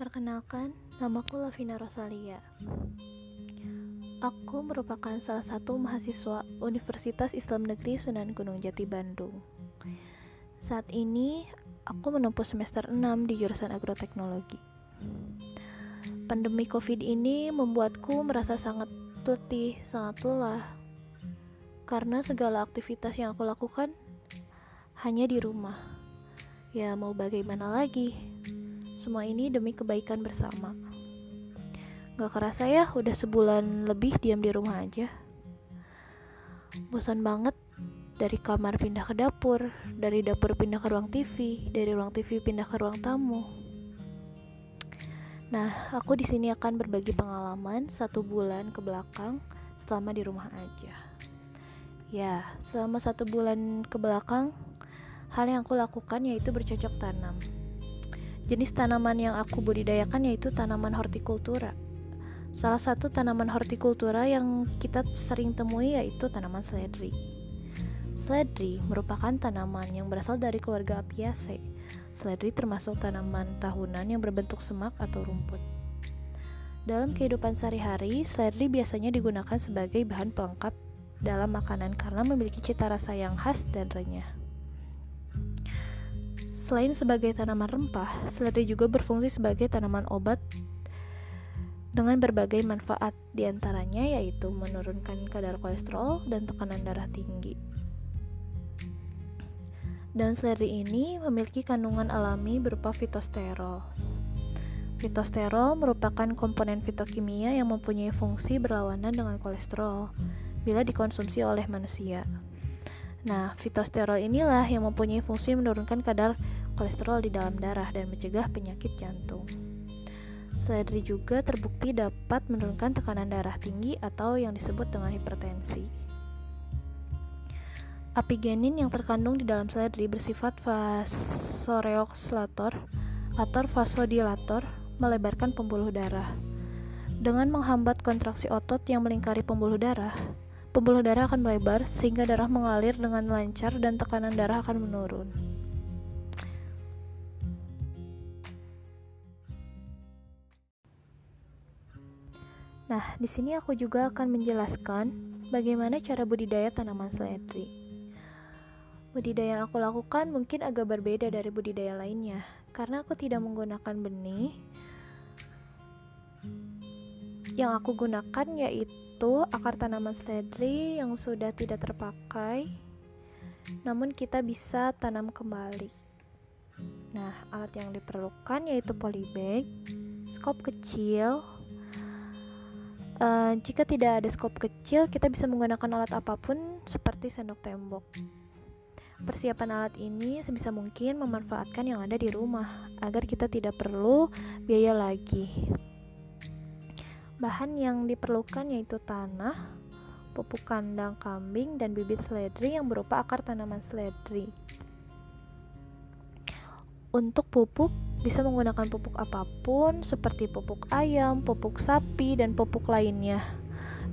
Perkenalkan, namaku Lavina Rosalia. Aku merupakan salah satu mahasiswa Universitas Islam Negeri Sunan Gunung Jati Bandung. Saat ini, aku menempuh semester 6 di jurusan agroteknologi. Pandemi COVID ini membuatku merasa sangat letih, sangat lelah. Karena segala aktivitas yang aku lakukan hanya di rumah. Ya, mau bagaimana lagi? Semua ini demi kebaikan bersama. Gak kerasa ya, udah sebulan lebih diam di rumah aja. Bosan banget dari kamar pindah ke dapur, dari dapur pindah ke ruang TV, dari ruang TV pindah ke ruang tamu. Nah, aku di sini akan berbagi pengalaman satu bulan ke belakang selama di rumah aja. Ya, selama satu bulan ke belakang, hal yang aku lakukan yaitu bercocok tanam. Jenis tanaman yang aku budidayakan yaitu tanaman hortikultura. Salah satu tanaman hortikultura yang kita sering temui yaitu tanaman seledri. Seledri merupakan tanaman yang berasal dari keluarga Apiaceae. Seledri termasuk tanaman tahunan yang berbentuk semak atau rumput. Dalam kehidupan sehari-hari, seledri biasanya digunakan sebagai bahan pelengkap dalam makanan karena memiliki cita rasa yang khas dan renyah. Selain sebagai tanaman rempah, seledri juga berfungsi sebagai tanaman obat dengan berbagai manfaat, di antaranya yaitu menurunkan kadar kolesterol dan tekanan darah tinggi. Dan seledri ini memiliki kandungan alami berupa fitosterol. Fitosterol merupakan komponen fitokimia yang mempunyai fungsi berlawanan dengan kolesterol bila dikonsumsi oleh manusia. Nah, fitosterol inilah yang mempunyai fungsi menurunkan kadar kolesterol di dalam darah dan mencegah penyakit jantung. Seledri juga terbukti dapat menurunkan tekanan darah tinggi atau yang disebut dengan hipertensi. Apigenin yang terkandung di dalam seledri bersifat vasoreoxlator atau vasodilator melebarkan pembuluh darah. Dengan menghambat kontraksi otot yang melingkari pembuluh darah, pembuluh darah akan melebar sehingga darah mengalir dengan lancar dan tekanan darah akan menurun. Nah, di sini aku juga akan menjelaskan bagaimana cara budidaya tanaman seledri. Budidaya yang aku lakukan mungkin agak berbeda dari budidaya lainnya, karena aku tidak menggunakan benih. Yang aku gunakan yaitu akar tanaman seledri yang sudah tidak terpakai, namun kita bisa tanam kembali. Nah, alat yang diperlukan yaitu polybag, skop kecil, Uh, jika tidak ada skop kecil, kita bisa menggunakan alat apa pun seperti sendok tembok. Persiapan alat ini sebisa mungkin memanfaatkan yang ada di rumah agar kita tidak perlu biaya lagi. Bahan yang diperlukan yaitu tanah, pupuk kandang kambing, dan bibit seledri yang berupa akar tanaman seledri. Untuk pupuk, bisa menggunakan pupuk apa pun seperti pupuk ayam, pupuk sapi, dan pupuk lainnya.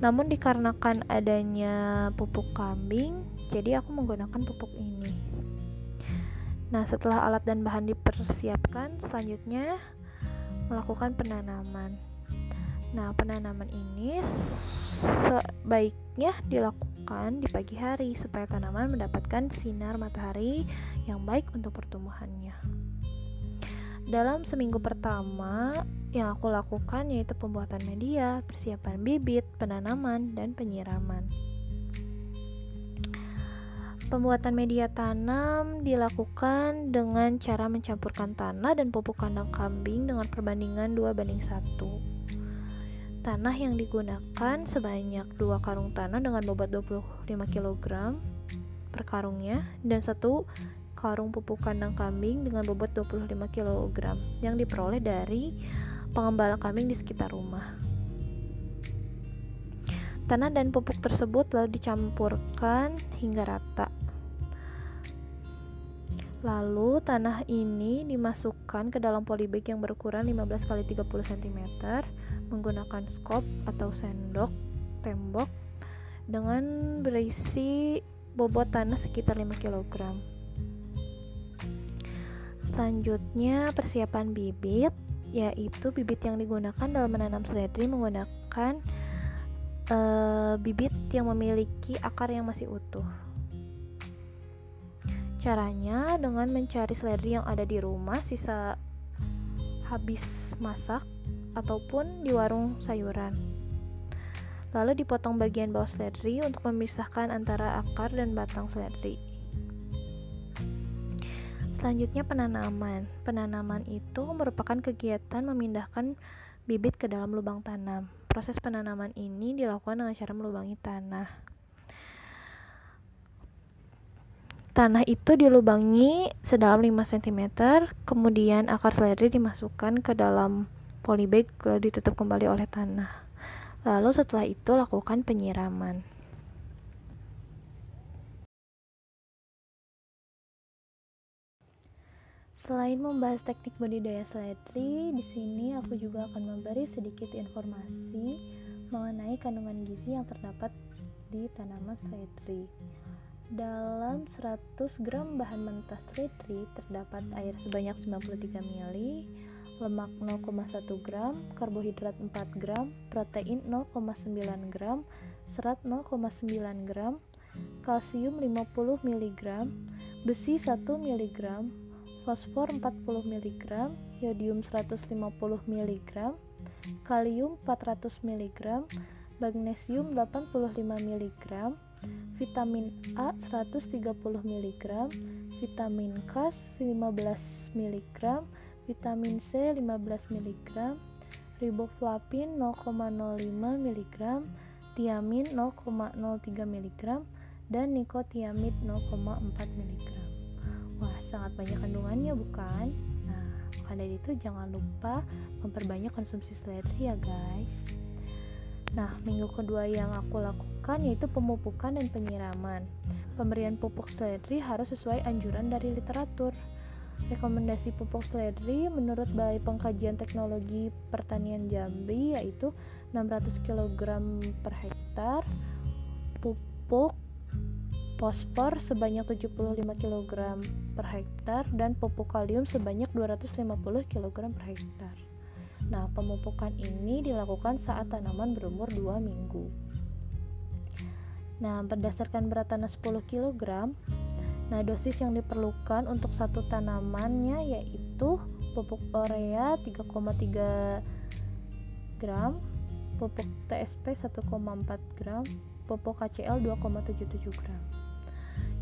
Namun dikarenakan adanya pupuk kambing, jadi aku menggunakan pupuk ini. Nah, setelah alat dan bahan dipersiapkan, selanjutnya melakukan penanaman. Nah, penanaman ini sebaiknya dilakukan di pagi hari supaya tanaman mendapatkan sinar matahari yang baik untuk pertumbuhannya. Dalam seminggu pertama, yang aku lakukan yaitu pembuatan media, persiapan bibit, penanaman, dan penyiraman. Pembuatan media tanam dilakukan dengan cara mencampurkan tanah dan pupuk kandang kambing dengan perbandingan 2 banding 1. Tanah yang digunakan sebanyak 2 karung tanah dengan bobot 25 kg per karungnya dan satu karung pupuk kandang kambing dengan bobot 25 kg yang diperoleh dari pengembala kambing di sekitar rumah. Tanah dan pupuk tersebut lalu dicampurkan hingga rata. Lalu tanah ini dimasukkan ke dalam polybag yang berukuran 15 x 30 cm menggunakan skop atau sendok tembok dengan berisi bobot tanah sekitar 5 kg. Selanjutnya persiapan bibit. yaitu bibit yang digunakan dalam menanam seledri menggunakan uh, bibit yang memiliki akar yang masih utuh. Caranya dengan mencari seledri yang ada di rumah sisa habis masak ataupun di warung sayuran. Lalu dipotong bagian bawah seledri untuk memisahkan antara akar dan batang seledri. Selanjutnya penanaman. Penanaman itu merupakan kegiatan memindahkan bibit ke dalam lubang tanam. Proses penanaman ini dilakukan dengan cara melubangi tanah. Tanah itu dilubangi sedalam 5 cm, kemudian akar seledri dimasukkan ke dalam polybag lalu ditutup kembali oleh tanah. Lalu setelah itu lakukan penyiraman. Selain membahas teknik budidaya seledri, di sini aku juga akan memberi sedikit informasi mengenai kandungan gizi yang terdapat di tanaman seledri. Dalam 100 gram bahan mentah seledri terdapat air sebanyak 93 ml, lemak 0,1 gram, karbohidrat 4 gram, protein 0,9 gram, serat 0,9 gram, kalsium 50 mg, besi 1 mg, fosfor 40 mg, yodium 150 mg, kalium 400 mg, magnesium 85 mg, vitamin A 130 mg, vitamin K 15 mg, vitamin C 15 mg, riboflavin 0,05 mg, tiamin 0,03 mg, dan nikotiamid 0,4 mg. Wah, sangat banyak kandungannya bukan? Nah, maka dari itu jangan lupa memperbanyak konsumsi seledri ya guys. Nah, minggu kedua yang aku lakukan yaitu pemupukan dan penyiraman. Pemberian pupuk seledri harus sesuai anjuran dari literatur. Rekomendasi pupuk seledri menurut Balai Pengkajian Teknologi Pertanian Jambi yaitu 600 kg per hektar pupuk fosfor sebanyak 75 kg per hektar dan pupuk kalium sebanyak 250 kg per hektar. Nah, pemupukan ini dilakukan saat tanaman berumur 2 minggu. Nah, berdasarkan berat tanah 10 kg, nah dosis yang diperlukan untuk satu tanamannya yaitu pupuk urea 3,3 gram, pupuk TSP 1,4 gram, pupuk KCl 2,77 gram.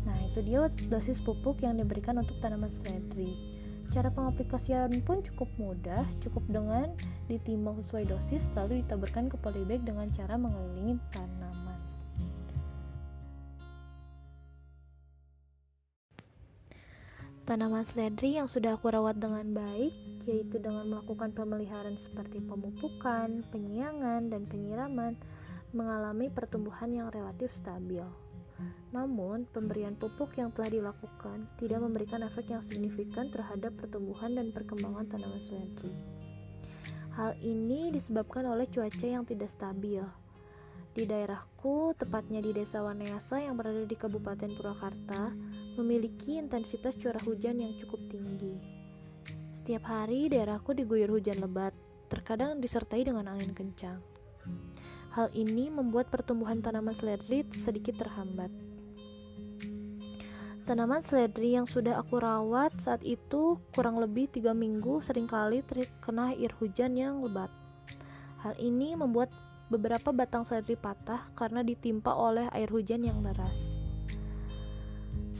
Nah, itu dia dosis pupuk yang diberikan untuk tanaman seledri. Cara pengaplikasian pun cukup mudah, cukup dengan ditimbang sesuai dosis lalu ditaburkan ke polybag dengan cara mengelilingi tanaman. Tanaman seledri yang sudah aku rawat dengan baik, yaitu dengan melakukan pemeliharaan seperti pemupukan, penyiangan, dan penyiraman, mengalami pertumbuhan yang relatif stabil. Namun, pemberian pupuk yang telah dilakukan tidak memberikan efek yang signifikan terhadap pertumbuhan dan perkembangan tanaman seledri. Hal ini disebabkan oleh cuaca yang tidak stabil. Di daerahku, tepatnya di Desa Wanayasa yang berada di Kabupaten Purwakarta, memiliki intensitas curah hujan yang cukup tinggi. Setiap hari daerahku diguyur hujan lebat, terkadang disertai dengan angin kencang. Hal ini membuat pertumbuhan tanaman seledri sedikit terhambat. Tanaman seledri yang sudah aku rawat saat itu kurang lebih tiga minggu sering kali terkena air hujan yang lebat. Hal ini membuat beberapa batang seledri patah karena ditimpa oleh air hujan yang deras.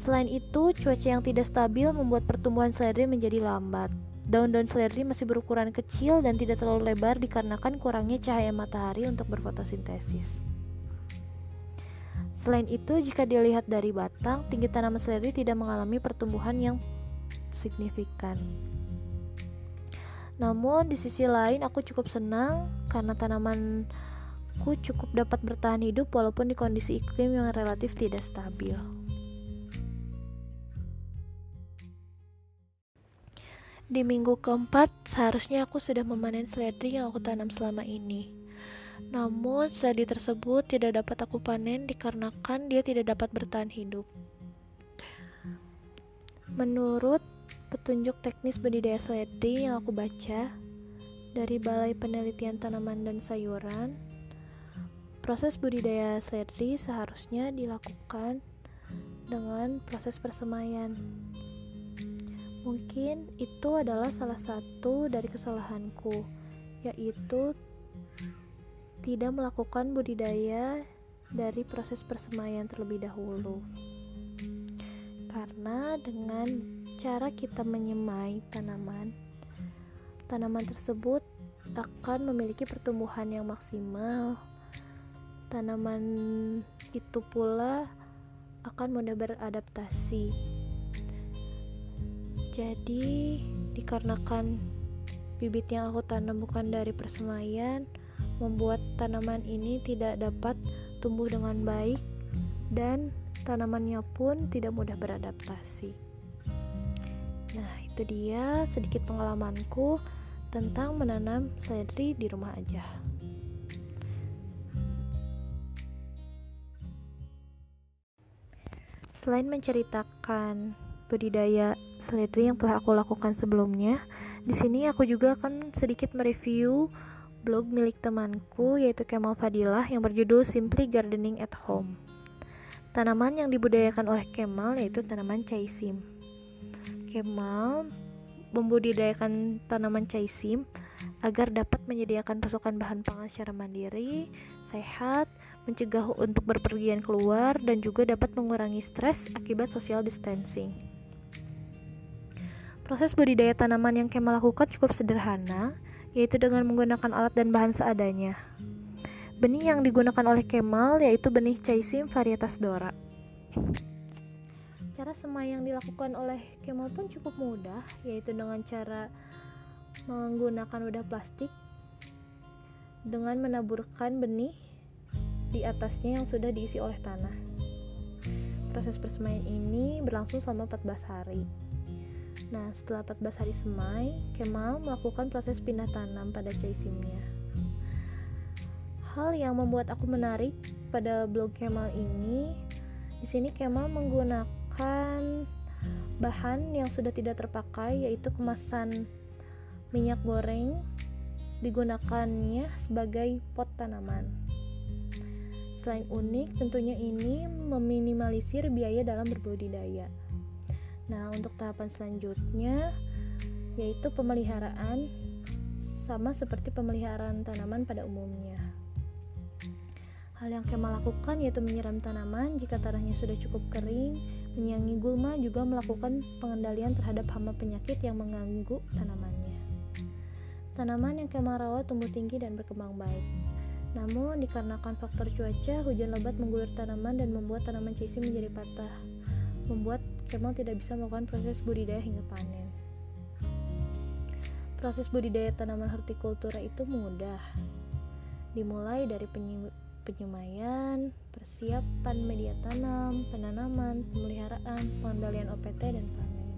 Selain itu, cuaca yang tidak stabil membuat pertumbuhan seledri menjadi lambat. Daun-daun seledri masih berukuran kecil dan tidak terlalu lebar dikarenakan kurangnya cahaya matahari untuk berfotosintesis. Selain itu, jika dilihat dari batang, tinggi tanaman seledri tidak mengalami pertumbuhan yang signifikan. Namun, di sisi lain, aku cukup senang karena tanamanku cukup dapat bertahan hidup walaupun di kondisi iklim yang relatif tidak stabil. Di minggu keempat, seharusnya aku sudah memanen seledri yang aku tanam selama ini. Namun, seledri tersebut tidak dapat aku panen dikarenakan dia tidak dapat bertahan hidup. Menurut petunjuk teknis budidaya seledri yang aku baca, dari Balai Penelitian Tanaman dan Sayuran, proses budidaya seledri seharusnya dilakukan dengan proses persemaian. Mungkin itu adalah salah satu dari kesalahanku, yaitu tidak melakukan budidaya dari proses persemaian terlebih dahulu. Karena dengan cara kita menyemai tanaman, tanaman tersebut akan memiliki pertumbuhan yang maksimal. Tanaman itu pula akan mudah beradaptasi. Jadi, dikarenakan bibit yang aku tanam bukan dari persemaian, membuat tanaman ini tidak dapat tumbuh dengan baik dan tanamannya pun tidak mudah beradaptasi. Nah, itu dia sedikit pengalamanku tentang menanam seledri di rumah aja. Selain menceritakan budidaya seledri yang telah aku lakukan sebelumnya, di sini aku juga akan sedikit mereview blog milik temanku yaitu Kemal Fadilah yang berjudul Simply Gardening at Home. Tanaman yang dibudidayakan oleh Kemal yaitu tanaman caisim. Kemal membudidayakan tanaman caisim agar dapat menyediakan pasokan bahan pangan secara mandiri, sehat, mencegah untuk berpergian keluar, dan juga dapat mengurangi stres akibat social distancing. Proses budidaya tanaman yang Kemal lakukan cukup sederhana, yaitu dengan menggunakan alat dan bahan seadanya. Benih yang digunakan oleh Kemal yaitu benih caisim varietas Dora. Cara semai yang dilakukan oleh Kemal pun cukup mudah, yaitu dengan cara menggunakan wadah plastik dengan menaburkan benih di atasnya yang sudah diisi oleh tanah. Proses persemaian ini berlangsung selama 14 hari. Nah, setelah 14 hari semai, Kemal melakukan proses pindah tanam pada caisimnya. Hal yang membuat aku menarik pada blog Kemal ini, di sini Kemal menggunakan bahan yang sudah tidak terpakai yaitu kemasan minyak goreng digunakannya sebagai pot tanaman. Selain unik, tentunya ini meminimalisir biaya dalam berbudidaya. Nah, untuk tahapan selanjutnya yaitu pemeliharaan sama seperti pemeliharaan tanaman pada umumnya. Hal yang Kemal lakukan yaitu menyiram tanaman jika tanahnya sudah cukup kering, menyangi gulma juga melakukan pengendalian terhadap hama penyakit yang mengganggu tanamannya. Tanaman yang Kemal rawat tumbuh tinggi dan berkembang baik. Namun, dikarenakan faktor cuaca, hujan lebat mengguyur tanaman dan membuat tanaman cesi menjadi patah, membuat Kemal tidak bisa melakukan proses budidaya hingga panen. Proses budidaya tanaman hortikultura itu mudah, dimulai dari penyemaian, persiapan media tanam, penanaman, pemeliharaan, pengendalian OPT, dan panen.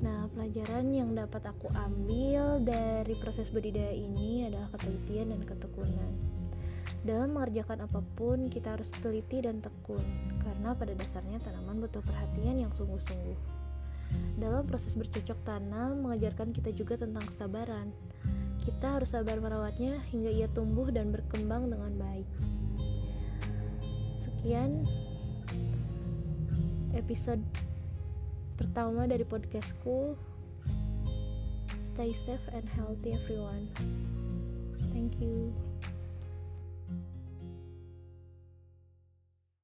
Nah, pelajaran yang dapat aku ambil dari proses budidaya ini adalah ketelitian dan ketekunan. Dalam mengerjakan apa pun, kita harus teliti dan tekun, karena pada dasarnya tanaman butuh perhatian yang sungguh-sungguh. Dalam proses bercocok tanam, mengajarkan kita juga tentang kesabaran, kita harus sabar merawatnya hingga ia tumbuh dan berkembang dengan baik. Sekian episode pertama dari podcastku. Stay safe and healthy everyone. Thank you.